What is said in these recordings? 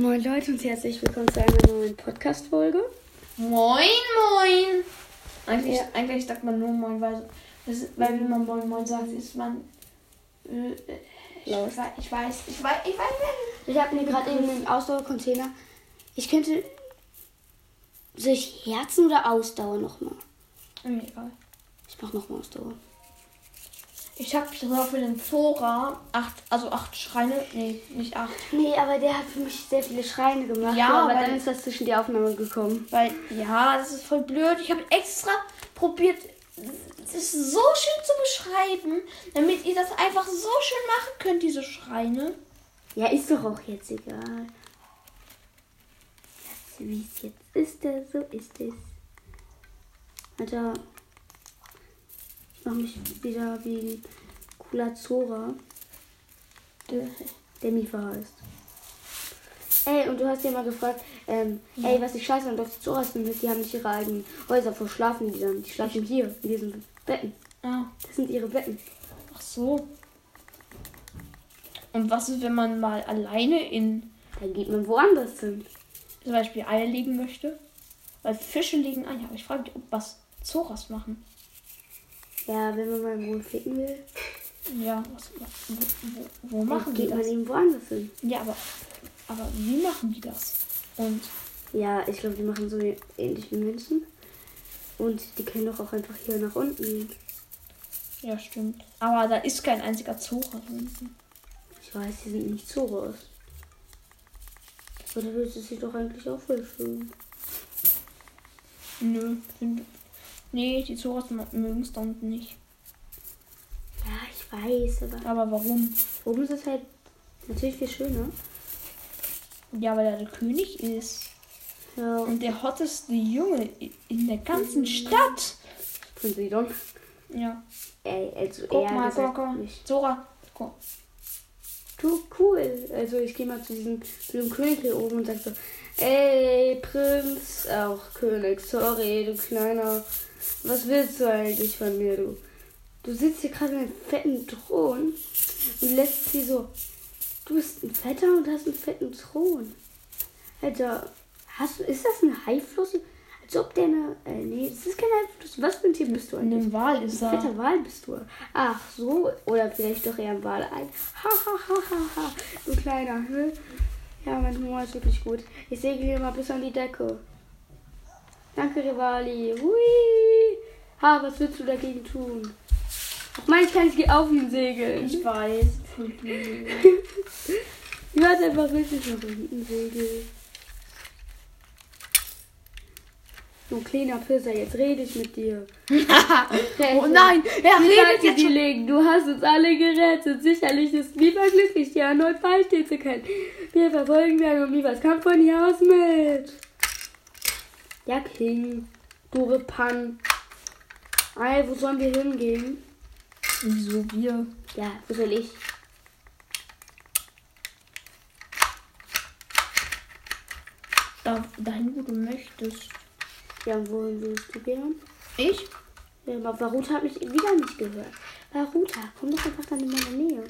Moin Leute und herzlich willkommen zu einer neuen Podcast-Folge. Moin, moin. Eigentlich, Ja. eigentlich sagt man nur moin, weil, weil wenn man moin, moin sagt, ist man. Äh, ich, Laut. weiß, ich weiß, ich weiß, ich weiß nicht. Ich habe mir gerade eben einen Ausdauercontainer. Ich könnte. Soll ich Herzen oder Ausdauer nochmal? Mir egal. Ich mach nochmal Ausdauer. Ich habe sogar für den Zora acht, also acht Schreine, nee, nicht acht. Nee, aber der hat für mich sehr viele Schreine gemacht. Ja, aber dann ist das zwischen die Aufnahme gekommen. Weil, ja, das ist voll blöd. Ich habe extra probiert, es so schön zu beschreiben, damit ihr das einfach so schön machen könnt, diese Schreine. Ja, ist doch auch jetzt egal. Wie es jetzt ist, so ist es. Alter. Ich mach mich wieder wie ein cooler Zora, der Mifa heißt. Ey, und du hast ja mal gefragt, ähm, ey, was ich scheiße an Dr. Zoras finde, ist, die haben nicht ihre eigenen Häuser, wo schlafen die dann? Die schlafen hier, in diesen Betten. Ah. Das sind ihre Betten. Ach so. Und was ist, wenn man mal alleine in Dann geht man woanders hin. zum Beispiel Eier legen möchte? Weil Fische legen Eier. Aber ich frage mich, ob was Zoras machen. Ja, wenn man mal wohl ficken will, Ja, was, wo, wo, wo machen die geht man das? eben woanders hin. Ja, aber, aber wie machen die das? Und Ja, ich glaube, die machen so ähnlich wie Menschen. Und die können doch auch einfach hier nach unten gehen. ja, stimmt. Aber da ist kein einziger Zora unten. Ich weiß, die sind nicht raus. Aber da ist sie doch eigentlich auch voll schön. Nö, sind, nee, die Zoras mögen es da unten nicht. Ja, ich weiß, aber Aber warum? oben ist es halt natürlich viel schöner. Ja, weil er der König ist. Ja, und der hotteste Junge in der ganzen Stadt. von Sidon. Ja. Ey, also Guck mal, guck mal. nicht. Zora, guck. Du, cool. Also ich gehe mal zu diesem, zu dem König hier oben und sag so, ey, Prinz, auch König, sorry, du kleiner, was willst du eigentlich von mir, du? Du sitzt hier gerade in einem fetten Thron und lässt sie so, du bist ein Fetter und hast einen fetten Thron. Alter, hast du, ist das ein Haiflosse? Als ob der eine, äh, nee, das ist kein Haiflosse. Was für ein Tier bist du eigentlich? dem Wal ist Ein er. fetter Wal bist du. Ach so, oder vielleicht doch eher ein Wal ein. Ha, ha, ha, ha, ha. Du kleiner, ne? Ja, mein Humor ist wirklich gut. Ich segel hier mal bis an die Decke. Danke, Rivali. Hui. Ha, was willst du dagegen tun? Ach mein, ich kann nicht auf ihn segeln. Ich weiß. Ich werde einfach richtig nach unten segeln. Du kleiner Pisser, jetzt rede ich mit dir. oh nein, er Die redet Seite jetzt schon. gelegen. Du hast uns alle gerettet. Sicherlich ist Miva glücklich, dir erneut beistehen zu können. Wir verfolgen deinen und Mivas Kampf von hier aus mit. Ja, King. Du Repan. Ey, wo sollen wir hingehen? Wieso wir? Ja, wo soll ich? Da, dahin, wo du möchtest. Ja, wohin willst du gehen? Ich? Ja, aber Baruta hat mich wieder nicht gehört. Baruta, komm doch einfach dann in meine Nähe.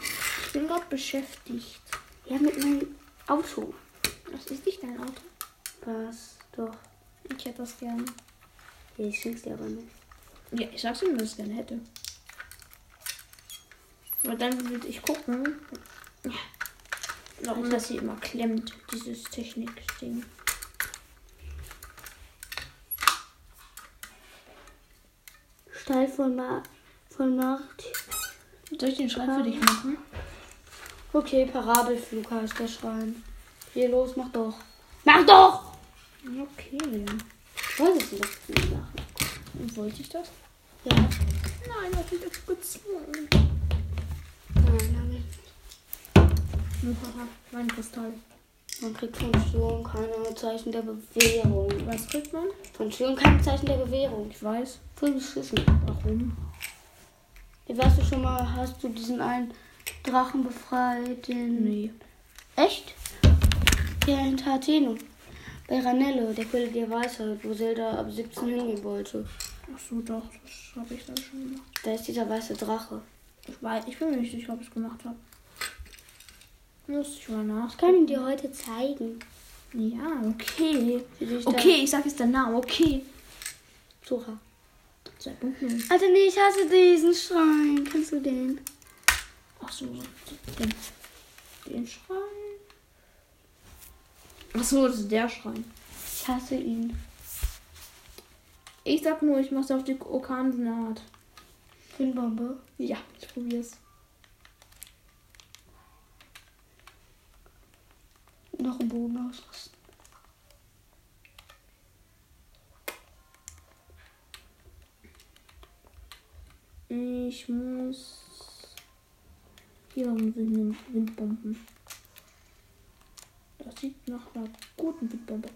Ich bin gerade beschäftigt. Ja, mit meinem Auto. Das ist nicht dein Auto. Was? Doch. Ich hätte das gern. Ja, ich schenk's dir aber nicht. Ja, ich sag's ihm, dass ich es gerne hätte. Aber dann würde ich gucken, warum das hier immer klemmt, dieses Technik-Ding. Steil von, Ma von Macht. Soll ich den Schrein für dich machen? Okay, Parabelflug heißt der Schrein. Hier los, mach doch. Mach doch! Okay. Wolltest du das nicht machen? Wollte ich das? Ja. Nein, das ist jetzt gezwungen. Nein, hab ich nicht. Mein Kristall. Man kriegt von Sturm keine Zeichen der Bewährung. Was kriegt man? Von Sturm keine Zeichen der Bewährung. Ich weiß. Voll beschissen. Warum? Wie warst du schon mal, hast du diesen einen Drachen befreit? Den Nee. Echt? Ja, hinter Atheno. Bei Ranello, der Quelle der Weisheit, wo Zelda ab 17 hingehen wollte. Ach so, doch, das habe ich dann schon gemacht. Da ist dieser weiße Drache. Ich weiß, ich bin mir nicht sicher, ob ich es gemacht habe. Muss ich mal nach. Ich kann ihn dir heute zeigen. Ja, okay. Okay, ich sag jetzt den Namen. Okay. Sora. 2.0. Alter, nee, ich hasse diesen Schrein. Kennst du den? Ach so, den, den Schrein. Ach so, das ist der Schrein. Ich hasse ihn. Ich sag nur, ich mach's auf die Orkansenat. Windbombe. Ja, ich probier's. Noch einen Boden ausrüsten. Ich muss. Hier haben wir Wind Windbomben. Sieht nach einer guten Windbombe.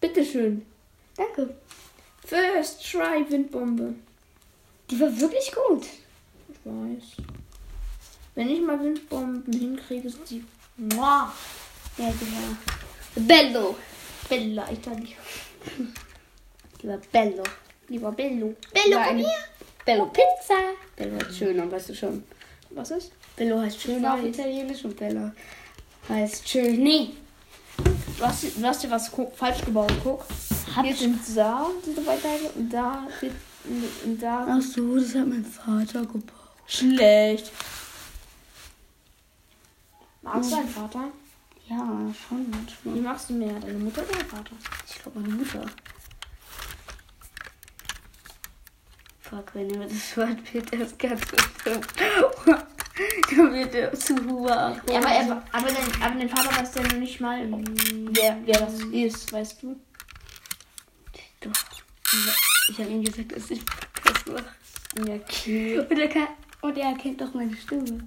Bitteschön. Danke. First try Windbombe. Die war wirklich gut. Ich weiß. Wenn ich mal Windbomben hinkriege, ist die. Mua. Ja, war. Bello. Bella Italia. Die war Bello. Lieber Bello. Bello, komm eine- her. Bello Pizza. Bello heißt schöner, weißt du schon. Was ist? Bello heißt schöner auf. Italienisch und Bello heißt schön. Nee. Du hast, du hast dir was falsch gebaut, guck. Hab Hier ich. sind da diese zwei Teile und da und da. Ach so, das hat mein Vater gebaut. Schlecht. Magst du deinen Vater? Ja, schon Wie manchmal. magst du mehr, deine Mutter oder deinen Vater? Ich glaube, meine Mutter. Fuck, wenn er das Wort wird, das ganz bestimmt. Wird er zu Hua. Ja, aber, er, aber, dein, aber dein Vater weiß ja noch nicht mal, wer, wer das ist, weißt du? Doch. Ich habe ihm gesagt, dass ich das mache. Ja, okay. Und er, kann, und er erkennt doch meine Stimme.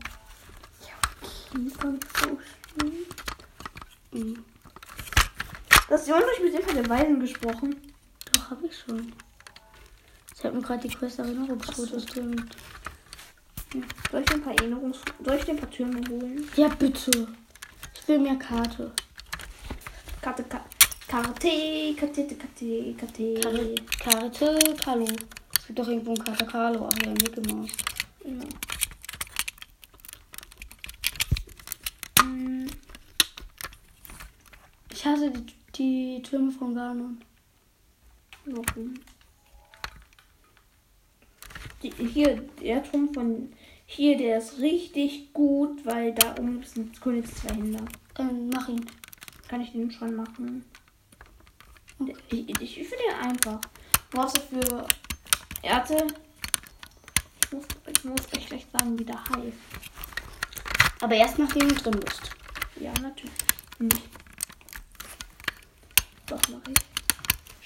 Mhm. Du hast ja auch nicht mit dem von der Weisen gesprochen. Doch, habe ich schon. Ich habe mir gerade die Quest Erinnerungsfotos drin. Soll ich dir ein paar Erinnerungs... Soll ich dir ein paar Türme holen? Ja, bitte. Ich will mehr Karte. Karte, Karte, Karte, Karte, Karte, Karte. Karte, Carlo. Es gibt doch irgendwo ein Karte Carlo. Ach ja, Mickey Mouse. Ja. Hm. Ich hasse die, die Türme von Ganon. Warum? Die, hier, der Turm von hier, der ist richtig gut, weil da oben sind Königs zwei Händler. Dann mach ihn. Kann ich den schon machen? Okay. Ich, ich, ich finde den einfach. Brauchst dafür Erde. Ich muss, ich muss echt schlecht sagen, wie der heißt. Aber erst nachdem du drin bist. Ja, natürlich. Nicht. Doch, mach ich.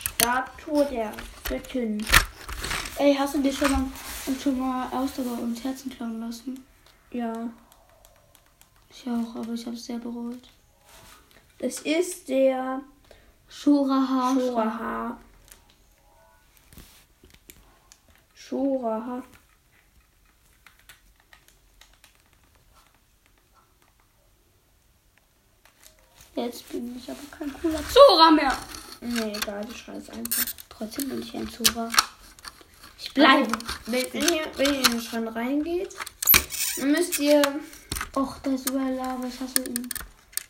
Statue der Göttin. Ey, hast du dir schon mal, schon mal Ausdauer und Herzen klauen lassen? Ja. Ich auch, aber ich habe es sehr bereut. Das ist der Shuraha. Shoraha. Shoraha. Jetzt bin ich aber kein cooler Zora mehr. Nee, egal, ich schreibe es einfach. Trotzdem bin ich ein Zora. Ich bleibe. Wenn, wenn, ihr, wenn ihr in den Schrein reingeht, dann müsst ihr, Och, da ist überall Lava. Ich hasse ihn.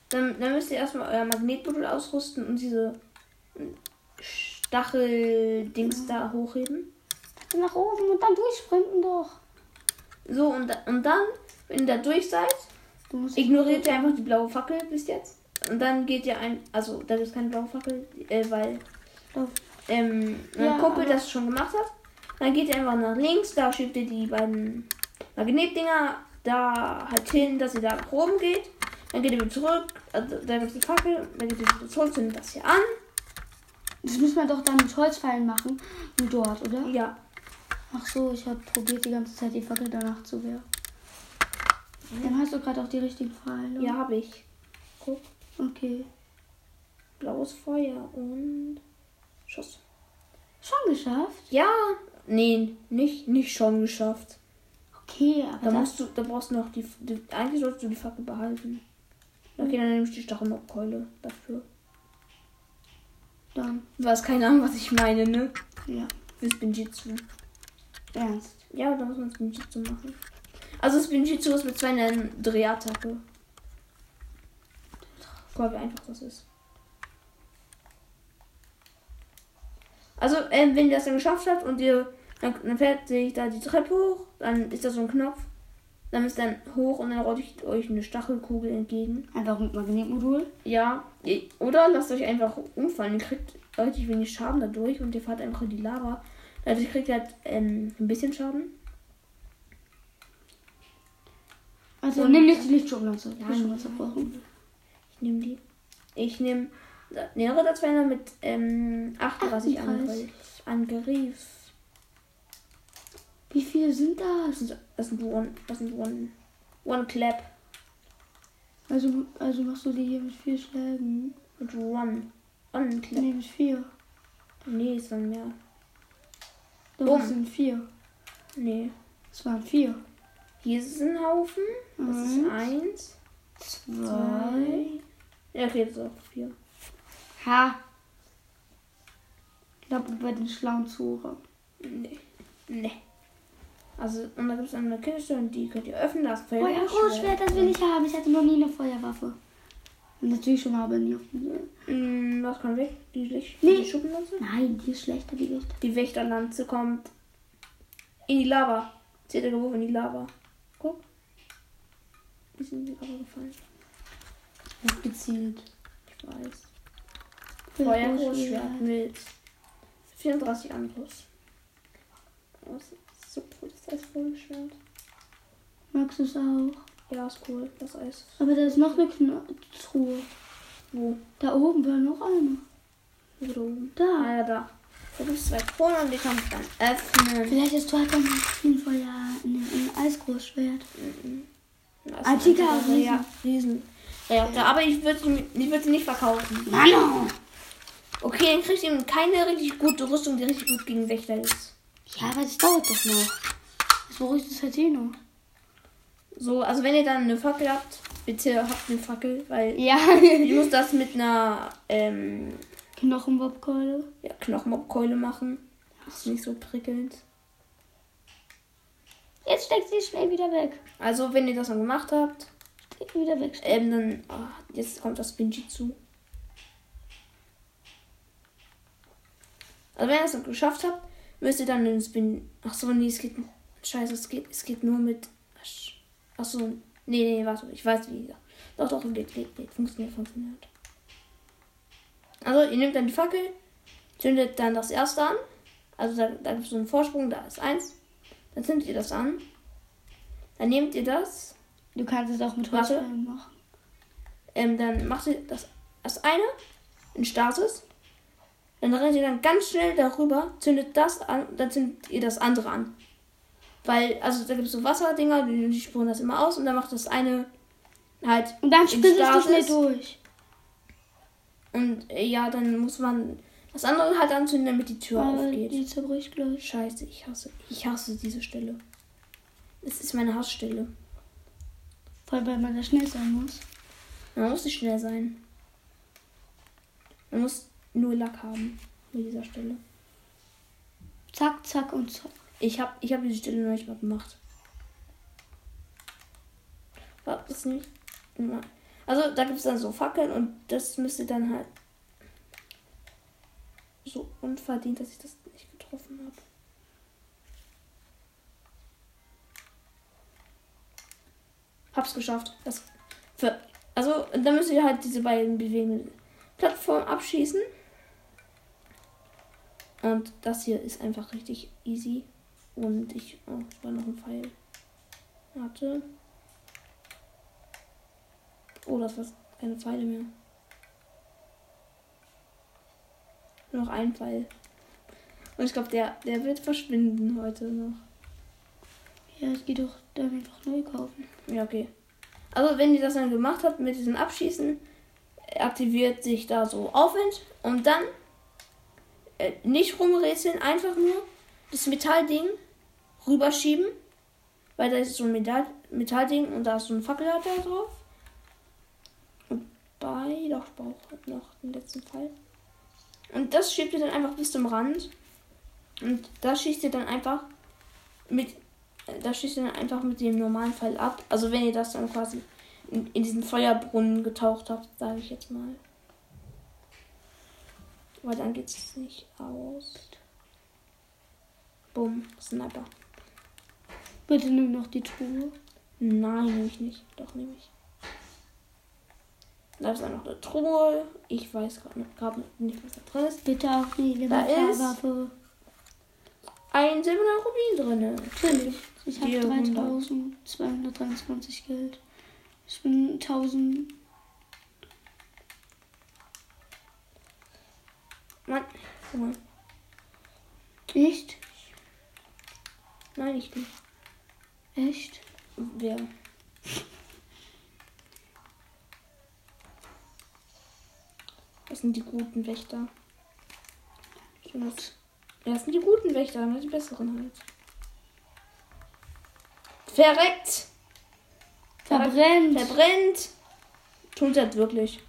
dann, dann müsst ihr erstmal euer Magnetmodul ausrüsten und diese Stachel-Dings da hochheben. Warte nach oben und dann durchsprinten doch. So, und, und dann, wenn ihr da durch seid, ignoriert ihr einfach die blaue Fackel bis jetzt. Und dann geht ihr ein, also da gibt es keine blaue Fackel, äh, weil Lauf. ähm, mein Ja, Kumpel das schon gemacht hat. Dann geht ihr einfach nach links, da schiebt ihr die beiden Magnetdinger da halt hin, dass ihr da nach oben geht. Dann geht ihr wieder zurück, also da gibt es die Fackel, dann geht ihr wieder zurück, zündet das hier an. Das müssen wir doch dann mit Holzpfeilen machen. Nur dort, oder? Ja, Ach so, ich habe probiert die ganze Zeit die Fackel danach zu wehren. Dann hast du gerade auch die richtigen Pfeile. ja, habe ich. Guck, Okay. blaues Feuer und Schuss. Schon geschafft? Ja, nee, nicht, nicht schon geschafft. Okay, aber Da musst du, da brauchst du noch die, die eigentlich sollst du die Fackel behalten. Okay, dann nehme ich die Stachelmockkeule dafür. dann. Du hast keine Ahnung, was ich meine, ne? Ja. Fürs Binjitsu. Ernst. Ja, da muss man das Binjitsu machen. Also das Binjitsu ist mit zwei einer Drehattacke. Guck mal, wie einfach das ist. Also, ähm, wenn ihr das dann geschafft habt und ihr dann, dann fährt sich da die Treppe hoch, dann ist da so ein Knopf. Dann ist dann hoch und dann rollt euch eine Stachelkugel entgegen. Einfach mit Magnetmodul. Ja, ihr- oder lasst euch einfach umfallen. Ihr kriegt relativ wenig Schaden dadurch und ihr fahrt einfach in die Lava. Dadurch kriegt ihr halt ähm, ein bisschen Schaden. Also nimm nicht die Lichtschublatte. Ja, zerbrochen. Ich nehme die. Ich nehme den Ritterzweiner mit ähm, 38 38. Angriff. Wie viele sind Das das? sind, das sind One, das sind One, One Clap Also, also machst du die hier mit vier Schlägen? mit One. One Clap. Nee, mit vier. Nee, es waren mehr. Doch, es sind vier. Nee. Es waren vier. Hier ist ein Haufen. Das ist Eins, eins. zwei. Ja, okay, das ist auch vier. Ha. Ich glaube, bei den schlauen Zuhörern. Nee. Nee. Also, und da gibt es eine Kiste und die könnt ihr öffnen. Das Feuer. Feuergroßschwert, das will ich haben. Ich hatte noch nie eine Feuerwaffe. Und natürlich schon, aber nie auf dem Mm, was kann weg? Die, Licht Nee. die Schuppenlanze? Nein, die ist schlechter, die Licht. Die Wächterlanze kommt in die Lava. Zählt der Geruch in die Lava. Guck. Ist in die Lava gefallen. Gut gezielt. Ich weiß. Feuergroßschwert mit 34 Angriffs. Das ist so cool, das Eisvogelschwert. Magst du es auch? Ja, ist cool, das Eis. Aber da ist noch eine Kno Truhe. Wo? Da oben war noch eine. Wo da oben? Da. Ah ja, da. Da gibt es zwei Kronen und die kann ich dann öffnen. Vielleicht ist dort dann ein Feuer, ein, ein Eisgroßschwert. Antiker einfach- Riesen. Ja, Riesen. Ja, aber ich würde sie, ich würd sie nicht verkaufen. Mano! Okay, dann kriegt ihr keine richtig gute Rüstung, die richtig gut gegen Wächter ist. Ja, aber das dauert doch noch. Das beruhigt es halt eh noch. So, also wenn ihr dann eine Fackel habt, bitte habt eine Fackel, weil Ja. ich muss das mit einer ähm, Knochenbobkeule. ja, Knochenmobkeule machen. Das ist nicht so prickelnd. Jetzt steckt sie schnell wieder weg. Also wenn ihr das dann gemacht habt, Steckt wieder weg. ähm, dann ah, jetzt kommt das Binjitsu. Also wenn ihr es dann geschafft habt, müsst ihr dann den Spin. Ach so, nee, es geht. Scheiße, es geht, es geht nur mit. Ach so, nee, nee, warte, ich weiß wie. Doch, doch, geht, geht, geht. Funktioniert, funktioniert. Also, ihr nehmt dann die Fackel, zündet dann das erste an. Also, da, da gibt es so einen Vorsprung, da ist eins. Dann zündet ihr das an. Dann nehmt ihr das. Du kannst es auch mit. Holzfällen machen. Ähm, dann macht ihr das, das eine in Stasis. Dann rennt ihr dann ganz schnell darüber, zündet das an, dann zündet ihr das andere an. Weil, also da gibt es so Wasserdinger, die, die sprühen das immer aus und dann macht das eine halt. Und dann du schnell Stasis. durch. Und äh, ja, dann muss man das andere halt anzünden, damit die Tür Aber aufgeht. die zerbricht gleich. Scheiße, ich hasse, ich hasse diese Stelle. Es ist meine Hassstelle. Vor allem, weil man da schnell sein muss. Man muss nicht schnell sein. Man muss nur Lack haben mit dieser Stelle. Zack, zack und zack. Ich habe ich hab diese Stelle noch nicht mal gemacht. War das nicht? Also da gibt es dann so Fackeln und das müsste dann halt so unverdient, dass ich das nicht getroffen habe. Hab's geschafft. Das für, also dann müsst ihr halt diese beiden bewegenden Plattformen abschießen. Und das hier ist einfach richtig easy. Und ich. Oh, war noch ein Pfeil. Warte. Oh, das war keine Pfeile mehr. Noch ein Pfeil. Und ich glaube, der, der wird verschwinden heute noch. Ja, es geht doch dann einfach neu kaufen. Ja, okay. Also, wenn ihr das dann gemacht habt mit diesem Abschießen, aktiviert sich da so Aufwind und dann äh, nicht rumrätseln, einfach nur das Metallding rüberschieben, weil da ist so ein Metall Metallding und da ist so ein Fackelhalter drauf. Und bei, doch, brauche noch den letzten Fall. Und das schiebt ihr dann einfach bis zum Rand. Und da schießt ihr dann einfach mit da schießt ihr dann einfach mit dem normalen Pfeil ab. Also wenn ihr das dann quasi in, in diesen Feuerbrunnen getaucht habt, sage ich jetzt mal. Aber dann geht es nicht aus. Bumm, Sniper. Bitte nimm noch die Truhe. Nein, nehme ich nicht. Doch, nehme ich. Da ist auch noch eine Truhe. Ich weiß gerade nicht, was da drin ist. Bitte auch die Elementarwaffe. Ein silberner Rubin drin. Natürlich. Ich habe Die 3223 Geld. Ich bin 1000. Mann, guck mal. Echt? Nein, ich nicht. Echt? Wer? Das sind die guten Wächter. Das. Ja, das sind die guten Wächter, dann die besseren halt. Verreckt! Verbrennt. Verbrennt! Tut das wirklich.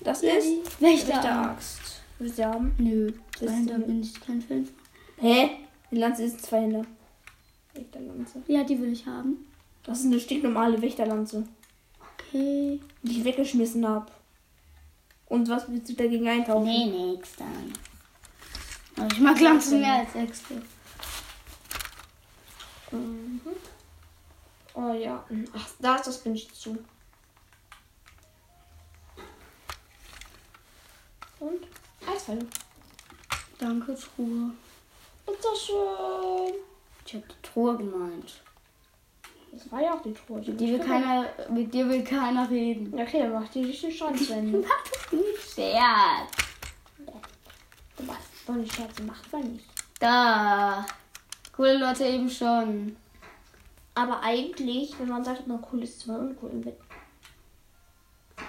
Das Ja, ist Wächter. Wächteraxt. Willst du haben? Nö, die- bin ich kein Fan. von. Hä? Die Lanze ist zwei Hände. Wächterlanze. Ja, die will ich haben. Das ist eine stinknormale Wächterlanze. Okay. die ich weggeschmissen habe. Und was willst du dagegen eintauchen? Nee, nix dann. Aber ich mag Lanzen mehr als Äxte. Mhm. Oh ja. Ach, da ist das bin ich zu. Eisfälle. Danke, Truhe. Bitteschön. Ich hab die Truhe gemeint. Das war ja auch die Truhe. Mit dir will keiner, mit dir will keiner reden. Okay, dann macht die richtig Schaden zu Ende. Scherz. Du machst doch nicht Scherze, macht man nicht. Da. Coole Leute eben schon. Aber eigentlich, wenn man sagt, na cool ist zwar uncool im Bett.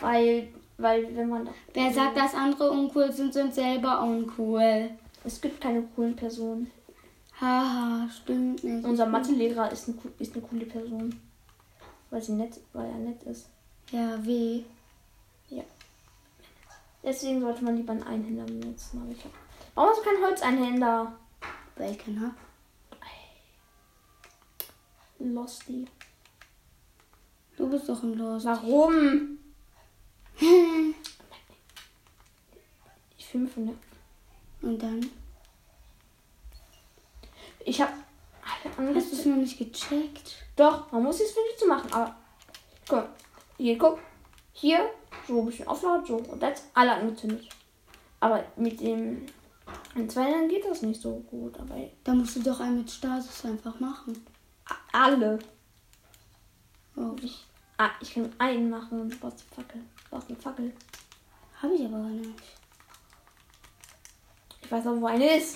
Weil, weil, wenn man. Wer sagt, dass andere uncool sind, sind selber uncool. Es gibt keine coolen Personen. Haha, stimmt nicht. Unser Mathelehrer ist, ein, ist eine coole Person. Weil sie nett, weil er nett ist. Ja, weh. Deswegen sollte man lieber einen Einhänder benutzen. Aber ich hab, warum hast du keinen Holzeinhänder? Weil ich keinen hab. Losty. Du bist doch im Los. Warum? Ich fühle mich von der. Und dann? Ich habe alle Hast du es noch nicht gecheckt? Doch, man muss es für dich zu machen. Aber guck, mal. hier, guck. Hier, so ein bisschen aufladen, so. Und jetzt alle angezündet. Aber mit dem. In zwei Jahren geht das nicht so gut. Aber Da musst du doch einen mit Stasis einfach machen. alle. Oh, Ich, ah, ich kann einen machen und du brauchst eine Fackel. Du brauchst eine Fackel. habe ich aber nicht. Ich weiß auch, wo eine ist.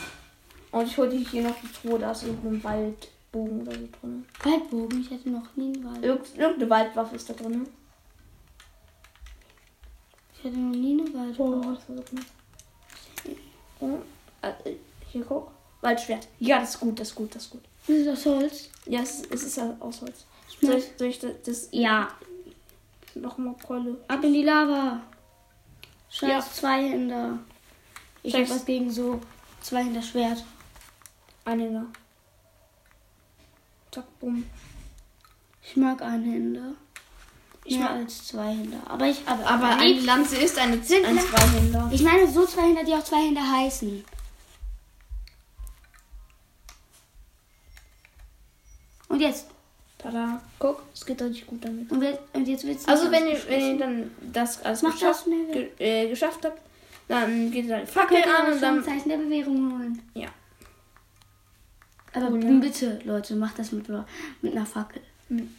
Und ich hole dir hier noch die Truhe, da ist irgendein Waldbogen oder so drin. Waldbogen, ich hatte noch nie einen Wald. Irgend, irgendeine Waldwaffe ist da drin. Ich hatte noch nie eine Waldbogen. Oh, das war so knapp. Äh, hier guck. Waldschwert. Ja, das ist gut, das ist gut, das ist gut. Ist das Holz? Ja, es, ist- es ist aus Holz. Soll ich, soll ich das, das Ja. nochmal Keule? Ab in die Lava. Scheiß Ja. Zweihänder. Ich Scheiß- hab was gegen so Zweihänder Schwert. Eine da. Zack, bumm. Ich mag Einhänder. Ich Mehr mag- als Zweihänder. Aber ich aber, Aber eine Lanze ist eine, Sind ein Zweihänder. Ich meine so Zweihänder, die auch Zweihänder heißen. Und jetzt. Tada. Guck, es geht richtig gut damit. Und, jetzt- und jetzt willst du Also wenn ihr, wenn ihr dann das alles geschafft, ge äh, geschafft habt, dann geht ihr dann die Fackel an und dann... Zeichen der Bewährung holen. Ja. Aber ne? bitte, Leute, macht das mit, mit einer Fackel.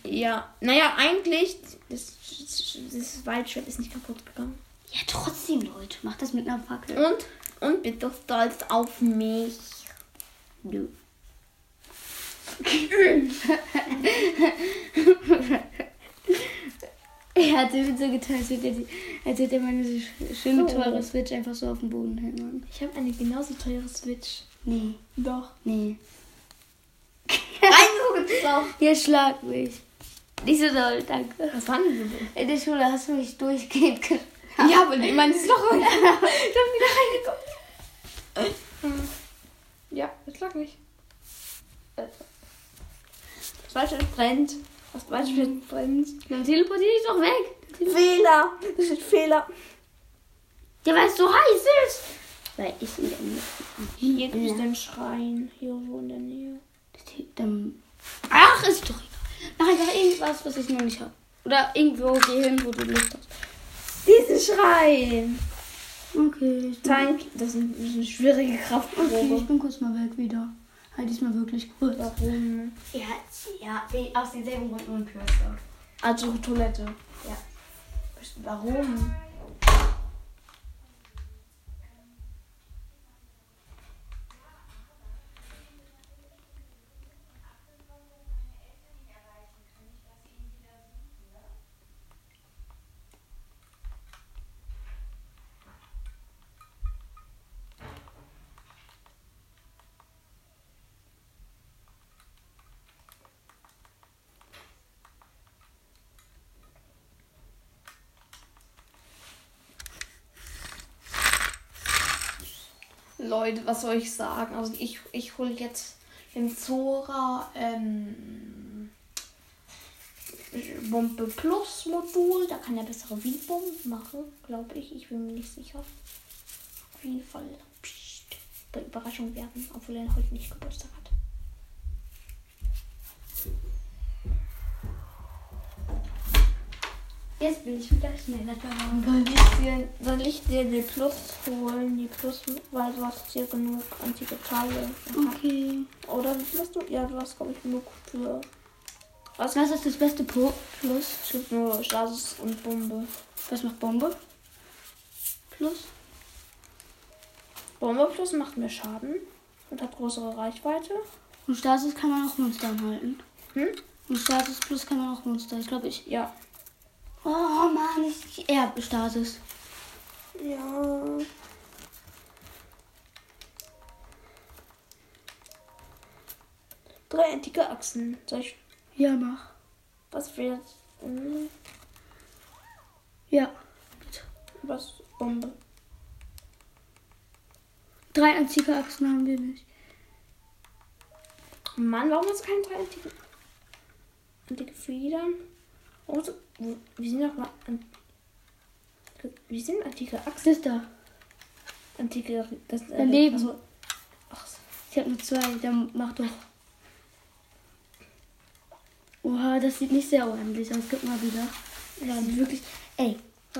Ja, naja, eigentlich, das, das Waldschwert ist nicht kaputt gegangen. Ja, trotzdem, Leute, macht das mit einer Fackel. Und, und bitte stolz auf mich. Nö. Er hat mir so getan, als würde er, als er meine sch- schöne, So. teure Switch einfach so auf den Boden hämmern. Ich habe eine genauso teure Switch. Nee, Doch. nee. Reingeguckt drauf. Ihr schlagt mich. Nicht so doll, danke. Was war denn so? In der Schule hast du mich durchgehend ge- Ja, aber ich meine, das ist doch ich hab wieder reingeguckt. Ja, das lag nicht. Das Waldschwert brennt. Was du für Prinz? Dann teleportiere ich doch weg. Fehler. Das ist Fehler. Ja, weil es so heiß ist. Weil ich in der Hier gibt es den Schrein. Hier wo in der Nähe. Dann, ach, ist doch egal. Mach einfach irgendwas, was ich noch nicht habe. Oder irgendwo geh hin, wo du Lust hast. Diesen Schrein. Okay. Tank. Das ist, eine schwierige okay, ich Kraftprobe. bin kurz mal weg wieder. Halt diesmal wirklich kurz. Warum? Ja, ja, aus denselben Gründen und kürzer. Also Toilette. Ja. Warum? Leute, was soll ich sagen? Also ich, ich hole jetzt den Zora ähm, Bombe Plus Modul. Da kann er bessere Windbomben machen, glaube ich. Ich bin mir nicht sicher. Auf jeden Fall bei Überraschung werden, obwohl er heute nicht Geburtstag hat. Jetzt bin ich wieder schneller daran. Soll ich dir, soll ich dir die Plus holen? Die Plus, weil du hast hier genug antike Teile. Okay. Oder wie viel hast du? Ja, du hast, glaube ich, genug für. Was ist das beste Pro Plus? Es gibt nur Stasis und Bombe. Was macht Bombe? Plus? Bombe Plus macht mehr Schaden und hat größere Reichweite. Und Stasis kann man auch Monster anhalten. Hm? Und Stasis Plus kann man auch Monster. Ich glaube, ich. Ja. Oh Mann, ich. Ja, Stasis. Ja. Drei antike Achsen. Soll ich. Ja, mach. Was wird. Hm, Ja. Was? Bombe. Drei antike Achsen haben wir nicht. Mann, warum hast du keine drei antike. Antike Federn? Wo- Wie sind noch mal. an- Wie sind antike? Was ist da? Antike. Das, äh, Daneben. also- Ach. Ich habe nur zwei. Dann mach doch. Oha, das sieht nicht sehr ordentlich aus. Guck mal wieder. Sieht wirklich. Ey,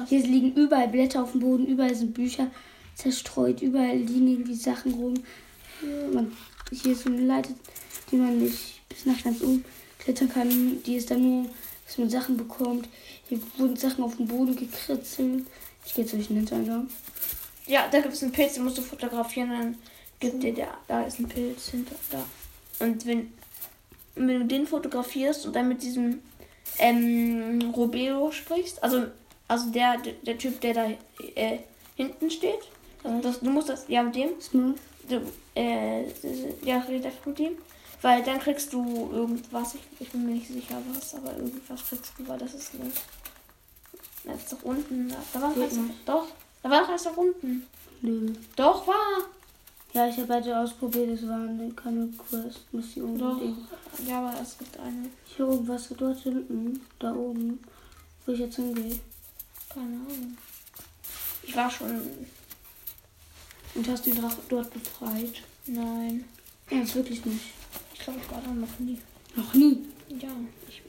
hier liegen überall Blätter auf dem Boden, überall sind Bücher zerstreut, überall liegen irgendwie Sachen rum. Hier, man, hier ist so eine Leiter, die man nicht bis nach ganz oben klettern kann. Die ist dann nur, dass man Sachen bekommt. Hier wurden Sachen auf dem Boden gekritzelt. Ich gehe jetzt durch den Hintereingang. Ja, da gibt es einen Pilz, den musst du fotografieren, dann gibt dir der, da ist ein Pilz hinter da. Und wenn, wenn du den fotografierst und dann mit diesem ähm, Robelo sprichst, also, also der, der, der Typ, der da äh, hinten steht, also das, du musst das, ja, mit dem, Smooth. du, äh, ja, red einfach mit dem, weil dann kriegst du irgendwas, ich, ich bin mir nicht sicher was, aber irgendwas kriegst du, weil das ist eine, ist doch unten, da, da war doch Geht eins, doch, da war doch eins doch unten. Nö. Doch, war. Ja, ich habe beide ausprobiert, es waren keine Quest-Missionen. Doch. Ja, aber es gibt eine. Hier irgendwas dort hinten, da oben, wo ich jetzt hingehe. Keine Ahnung. Ich war schon. Und hast den Drache dort befreit? Nein. Ja, ist wirklich nicht. Ich glaube, ich war da noch nie. Noch nie. Ja. Ich,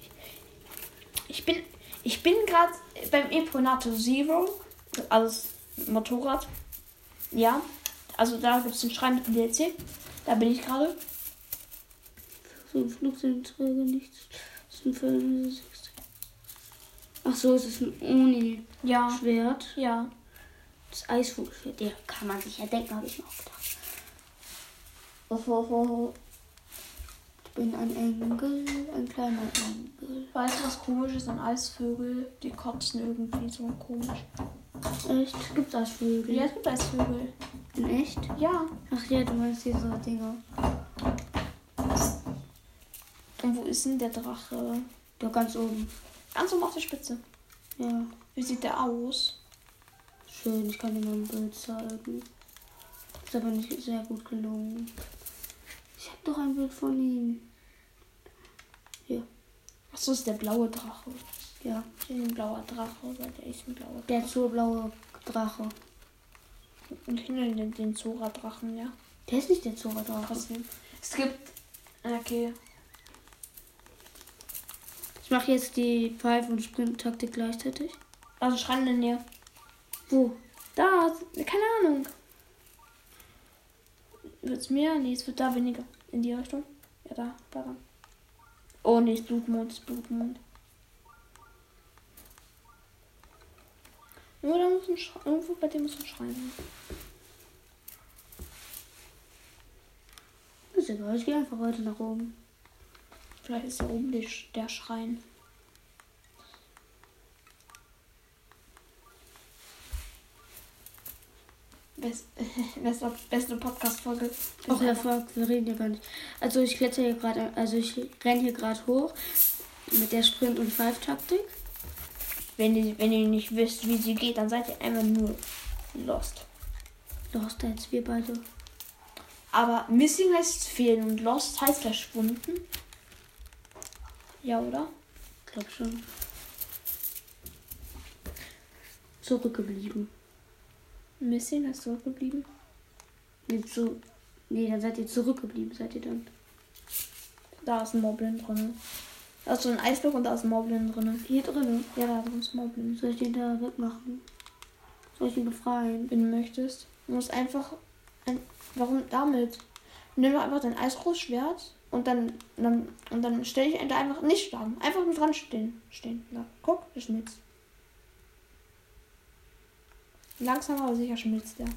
ich, bin. Ich bin gerade beim Eponato Zero. Also Motorrad. Ja. Also da gibt es einen Schrein mit dem DLC. Da bin ich gerade. So ein Flugzeugträger, nichts. Ach so, es ist ein Uni-Schwert. Ja. Ja. Das Eisvogelschwert, der kann man sich ja denken, habe ich mir auch gedacht. Ich bin ein Engel, ein kleiner Engel. Weißt du, was komisch ist an Eisvögel? Die kotzen irgendwie so komisch. Echt? Gibt's Eisvögel? Ja, es gibt Eisvögel. In echt? Ja. Ach ja, du meinst diese Dinger. Und wo ist denn der Drache? Da ganz oben. Ganz oben auf der Spitze. Ja, Wie sieht der aus? schön. Ich kann dir mal ein Bild zeigen. Ist aber nicht sehr gut gelungen. Ich habe doch ein Bild von ihm. Hier. Achso, ist der blaue Drache. Ja. Ich bin ein blauer Drache, weil der ist ein blauer Drache. Der zurblaue Drache. Und hinter den, den Zora-Drachen, ja. Der ist nicht der Zora-Drache. Es gibt. Okay. Ich mache jetzt die Pfeif- und Sprint-Taktik gleichzeitig. Also Schrein in der Nähe. Wo? Da, keine Ahnung. Wird's mehr? Nee, es wird da weniger. In die Richtung. Ja, da, da dann. Oh, nee, ist Blutmond, ist Blutmond. Nur da muss ein Schrein, irgendwo bei dem muss ein Schrein sein. Ist egal, ich gehe einfach heute nach oben. Vielleicht ist da oben Sch- der Schrein. Best, beste, beste Podcast-Folge. Ja, fuck, wir reden ja gar nicht. Also ich kletter hier gerade, also ich renne hier gerade hoch mit der Sprint- und Pfeif-Taktik. Wenn ihr, wenn ihr nicht wisst, wie sie geht, dann seid ihr einfach nur lost. Lost als wir beide. Aber Missing heißt fehlen und Lost heißt verschwunden. Ja, oder? Glaub schon. Zurückgeblieben. Missing heißt zurückgeblieben. Nee, zu, nee, dann seid ihr zurückgeblieben, seid ihr dann. Da ist ein Moblin drin. Da ist so ein Eisblock und da ist ein Moblin drin. Hier drin. Ja, da ist ein Moblin. Soll ich den da wegmachen? Soll ich ihn befreien? Wenn du möchtest. Du musst einfach. Ein, warum damit? Nimm doch einfach dein Eisgroßschwert und dann, dann und dann stell dich da einfach nicht schlagen. Einfach mit dran stehen. stehen. Da, guck, der schmilzt. Langsam aber sicher schmilzt der.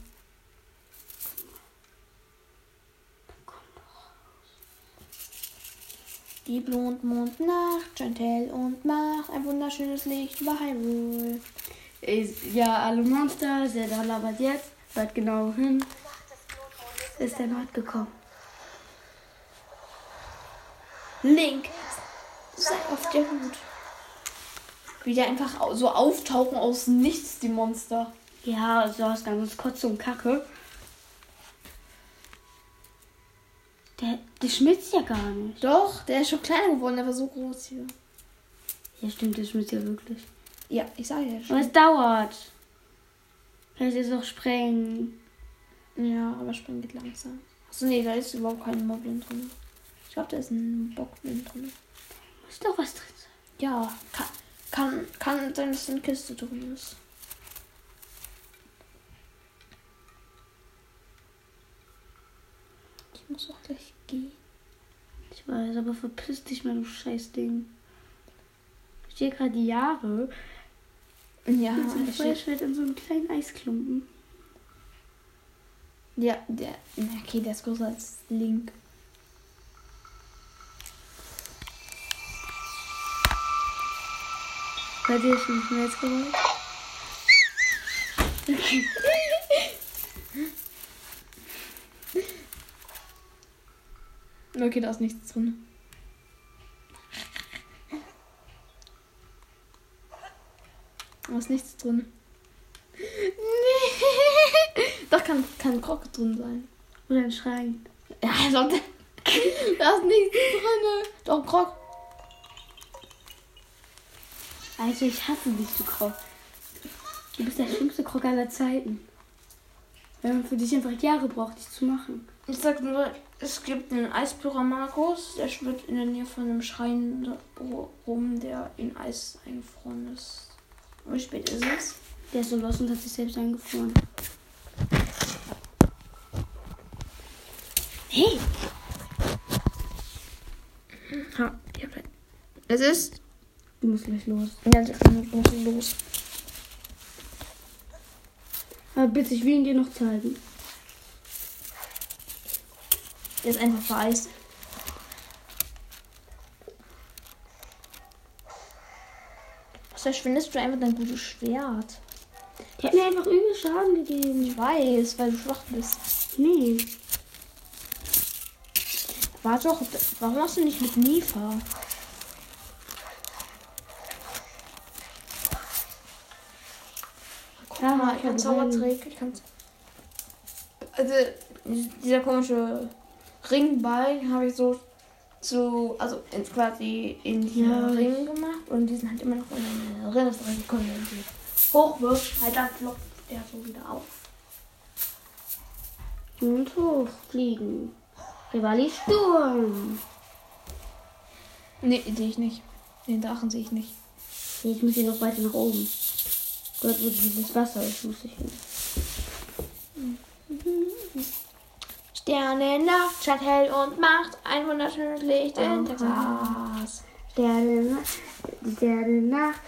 Die Blondmondnacht scheint hell und macht ein wunderschönes Licht über Hyrule. Ja, alle Monster, der da labert jetzt. Hört genau hin. Ist der Nacht gekommen. Link, sei auf der Hut. Wie die einfach so auftauchen aus nichts, die Monster. Ja, so aus ganz Kotze und Kacke. Der, der schmilzt ja gar nicht. Doch, der ist schon kleiner geworden, der war so groß hier. Ja, stimmt, der schmilzt ja wirklich. Ja, ich sage ja Aber schon. es dauert. Vielleicht ist es auch sprengen. Ja, aber springen geht langsam. Achso, nee, da ist überhaupt kein Moblin drin. Ich glaube, da ist ein Bockblin drin. Muss doch was drin sein. Ja, kann, kann, kann sein, dass eine Kiste drin ist. Ich muss auch gleich gehen. Ich weiß, aber verpiss dich mal, du scheiß Ding. Ich stehe gerade die Jahre Ja, mit so einem Feuerschwert in so einem kleinen Eisklumpen. ja, der. Okay, der ist größer als Link. Bei dir ist ein Schmelzgeräusch. Okay, da ist nichts drin. Da ist nichts drin. Nee. Doch, kann, kann Krog drin sein. Oder ein Schrein. Ja, also, da ist nichts drin. Doch, Krog. Also ich hasse dich, du Krog. Du bist der schlimmste Krog aller Zeiten. Wenn man für dich einfach Jahre braucht, dich zu machen. Ich sag nur, es gibt einen Eispyramagos, der schwirrt in der Nähe von einem Schrein rum, der in Eis eingefroren ist. Wie spät ist es? Der ist so los und hat sich selbst eingefroren. Hey! Ha, ich hab Es ist. Du musst gleich los. Ja, sechs Minuten muss ich los. Aber bitte, ich will ihn dir noch zeigen. Der ist einfach vereist. Was verschwindest du einfach dein gutes Schwert? Der hat mir einfach übel Schaden gegeben. Ich weiß, weil du schwach bist. Nee. Warte doch, warum hast du nicht mit Nifa? Guck Ja, mal, ich ich kann Zaubertrick. Ich kann. Also, dieser komische Ringball den habe ich so zu, also ins quasi in die Ja. Ring gemacht und die sind halt immer noch in der die können wenn sie hochwirft, halt dann ploppt der so wieder auf. Und hochfliegen. Rivali Sturm. Nee, sehe ich nicht. Den Drachen sehe ich nicht. Ich muss hier noch weiter nach oben. Dort, wo dieses Wasser ist, muss ich hin. Sterne, Nacht, scheint hell und macht ein wunderschönes Licht in Texas. Sterne, die Sterne Nacht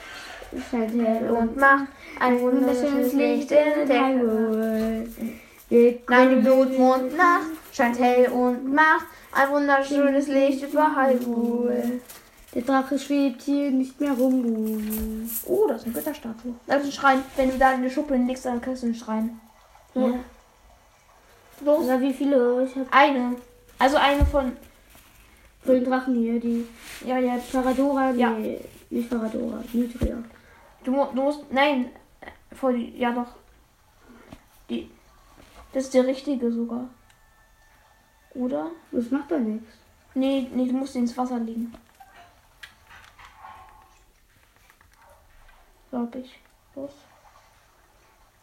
scheint hell und macht ein wunderschönes Licht in Texas. Nein, die Blutmondnacht scheint hell und macht ein wunderschönes Licht über Hyrule. Der Drache schwebt hier nicht mehr rum. Oh, das ist eine Götterstatue. Das ist ein Schrein. Wenn du da in die Schuppe legst, dann kriegst du einen Schrein. Ja. Los. Oder wie viele? Ich habe Eine. Also eine von. von den Drachen hier, die Ja, ja. Paradora, Ja. nee, nicht Paradora, Nutria. Du, du musst. Nein. äh, Vor die. Ja, doch. Die. Das ist der richtige sogar. Oder? Das macht doch nichts. Nee, nee, du musst ins Wasser legen. Glaub ich. Los.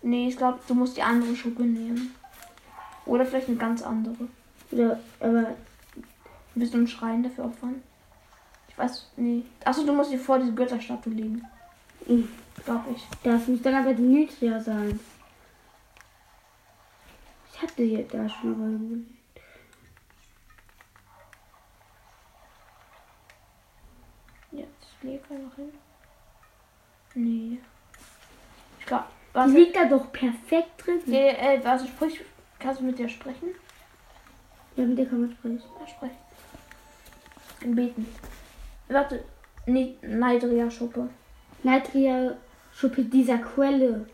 Nee, ich glaube, du musst die andere Schuppe nehmen. Oder vielleicht eine ganz andere. Oder, aber Willst du einen Schrein dafür opfern? Ich weiß, nee. Achso, du musst dir vor diese Götterstatue legen. Mhm. Glaub ich. darf nicht dann aber die Nutria sein. Ich hatte hier da schon mal. Jetzt leg einfach hin. Nee. Ich glaube. Liegt da doch perfekt drin. Nee, äh, warte, sprich. Kannst du mit dir sprechen? Ja, mit der kann man sprechen. Ja, sprech. Im Beten. Warte. Neidria-Schuppe. Nitria Schuppe dieser Quelle.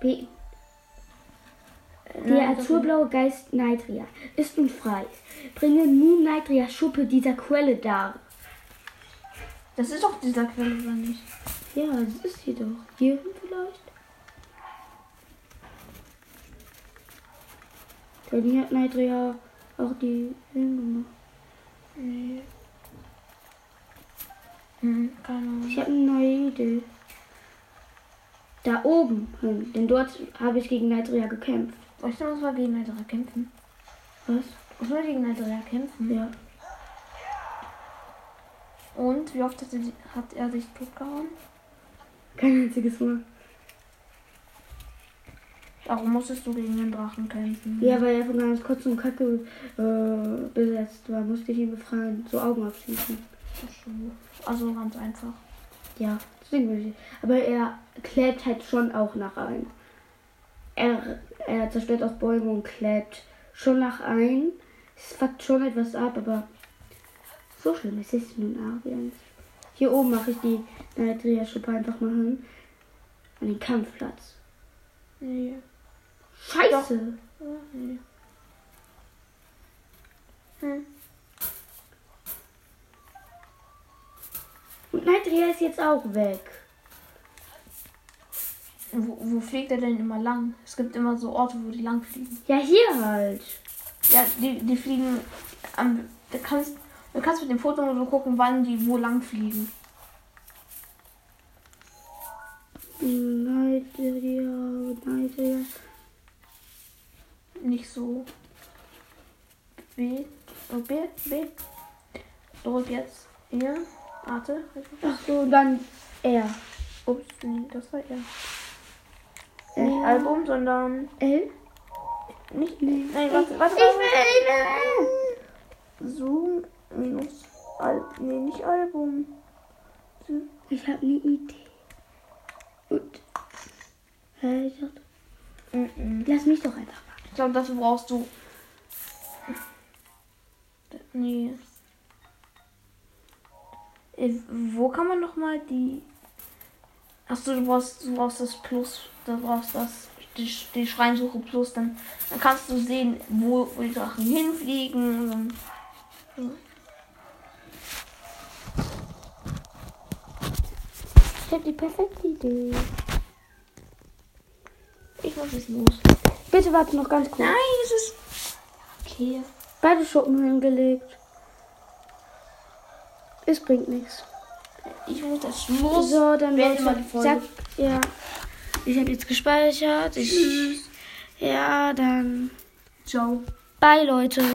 Be Der azurblaue Geist Nitria ist nun frei. Bringe nun Nitria Schuppe dieser Quelle dar. Das ist doch dieser Quelle, oder nicht? Ja, das ist hier doch. Hier vielleicht? Denn hier hat Nitria auch die Filme gemacht. Nee. Hm, keine Ahnung. Ich habe eine neue Idee. Da oben hin, denn dort habe ich gegen Nitria gekämpft. Soll ich noch mal gegen Neidria kämpfen? Was? Ich will gegen Neidria kämpfen. Ja. Und wie oft hat er, hat er dich totgehauen? Kein einziges Mal. Warum musstest du gegen den Drachen kämpfen? Ja, weil er von ganz kurz und Kacke äh, besetzt war, musste ich ihn befreien. So Augen abschließen. Ach so. Also ganz einfach. Ja, deswegen will ich. Aber er klebt halt schon auch nach ein. Er, er zerstört auch Bäume und klebt schon nach ein. Es fuckt schon etwas ab, aber so schlimm ist es nun auch. Hier oben mache ich die Naitria-Schuppe einfach mal hin. An den Kampfplatz. Nee. Scheiße! Nee. Hm. Und Naitria ist jetzt auch weg. Wo, wo fliegt er denn immer lang? Es gibt immer so Orte, wo die lang fliegen. Ja, hier halt. Ja, die, die fliegen am. Du kannst, du kannst mit dem Foto nur so gucken, wann die wo lang fliegen. Naitria, Naitria. Nicht so. B. Oh, B. B. Drück jetzt. Hier. Warte. Ach so, dann er. Ups, nee, das war er. Äh, Nicht Album, sondern. L? Nicht. Nee. Nein, warte, warte, Ich will, ich will. Zoom minus. Al nee, nicht Album. Ich habe eine Idee. Und. Hä, ich dachte, Mhm. lass mich doch einfach glaube, dafür brauchst du. Nee. Äh, Wo kann man noch mal die. Achso, du brauchst, du brauchst das Plus. Du brauchst das. Die, die Schreinsuche Plus. Dann, dann kannst du sehen, wo, wo die Drachen hinfliegen. Dann, Ich habe die perfekte Idee. ich muss jetzt los. Bitte warte noch ganz kurz. Nein, es ist. Okay. Beide Schuppen hingelegt. Es bringt nichts. Ich muss das Schluss. So, dann beende mal die Folge. ja. Ich habe jetzt gespeichert. Ich, Tschüss. ja, dann. Ciao. Bye, Leute.